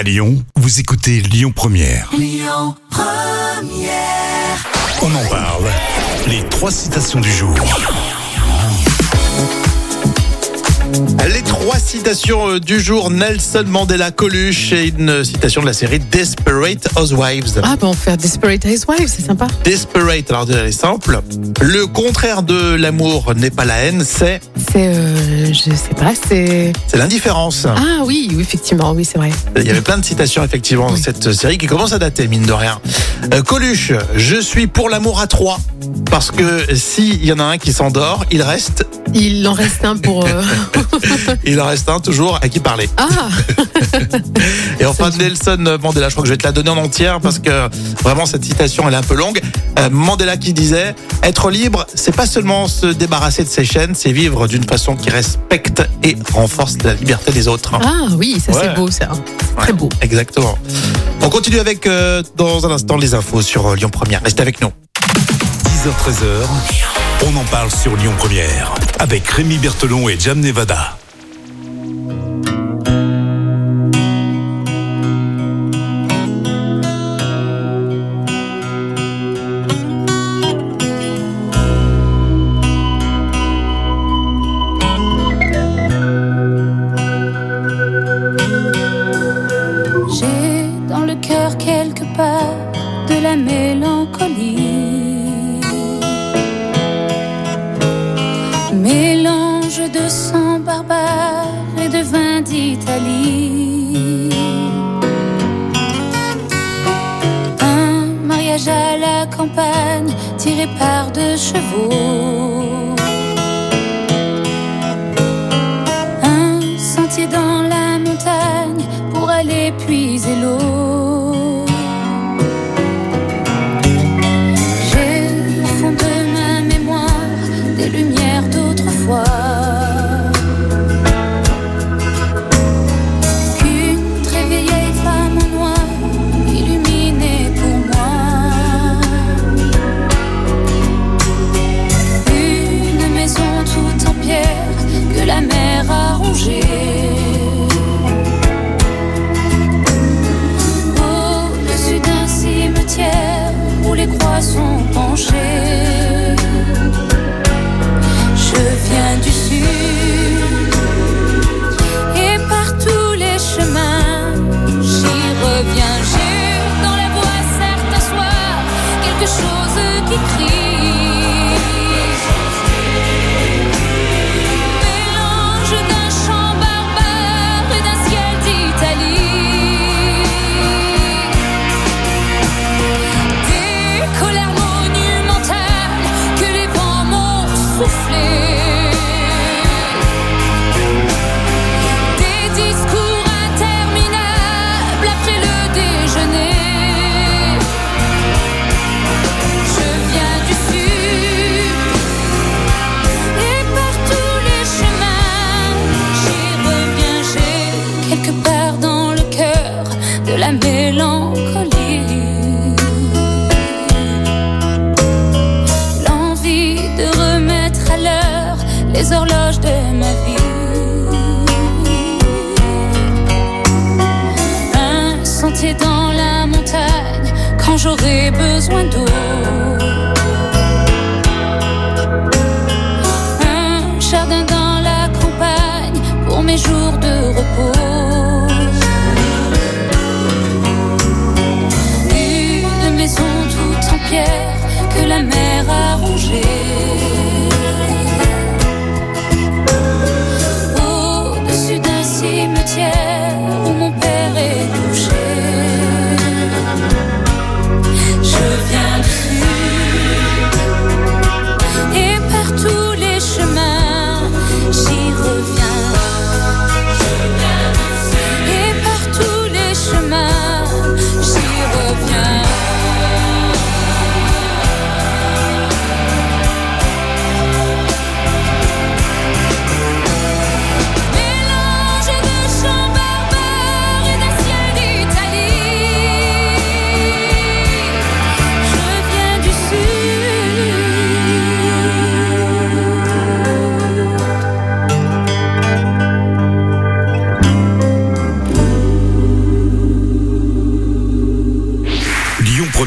À Lyon, vous écoutez Lyon Première. On en parle. Les trois citations du jour. Trois citations euh, du jour, Nelson Mandela Coluche et une citation de la série Desperate Housewives. Ah, bah on fait Desperate Housewives, c'est sympa. Desperate, alors elle est simple. Le contraire de l'amour n'est pas la haine, c'est C'est, euh, je sais pas, c'est. c'est l'indifférence. Ah oui, oui, effectivement, oui, c'est vrai. Il y avait plein de citations effectivement dans cette série qui commence à dater, mine de rien. Euh, Coluche, je suis pour l'amour à trois. Parce que s'il y en a un qui s'endort, il reste, Il en reste un pour. euh, il en reste un toujours à qui parler. Ah, Et enfin, Nelson Mandela, je crois que je vais te la donner en entière parce que vraiment cette citation elle est un peu longue. Euh, Mandela qui disait être libre, c'est pas seulement se débarrasser de ses chaînes, c'est vivre d'une façon qui respecte et renforce la liberté des autres. ah oui, ça Ouais. c'est beau, ça. Très beau. Exactement. On continue avec euh, dans un instant les infos sur euh, Lyon Première. Restez avec nous. 10h13h, on en parle sur Lyon Première. Avec Rémi Bertolon et Jam Nevada. La mélancolie. Mélange de sang barbare et de vin d'Italie. Un mariage à la campagne tiré par deux chevaux. Un sentier dans quelque part dans le cœur de la mélancolie. L'envie de remettre à l'heure les horloges de ma vie. Un sentier dans la montagne quand j'aurai besoin d'eau. Un jardin dans la campagne pour mes jours de repos.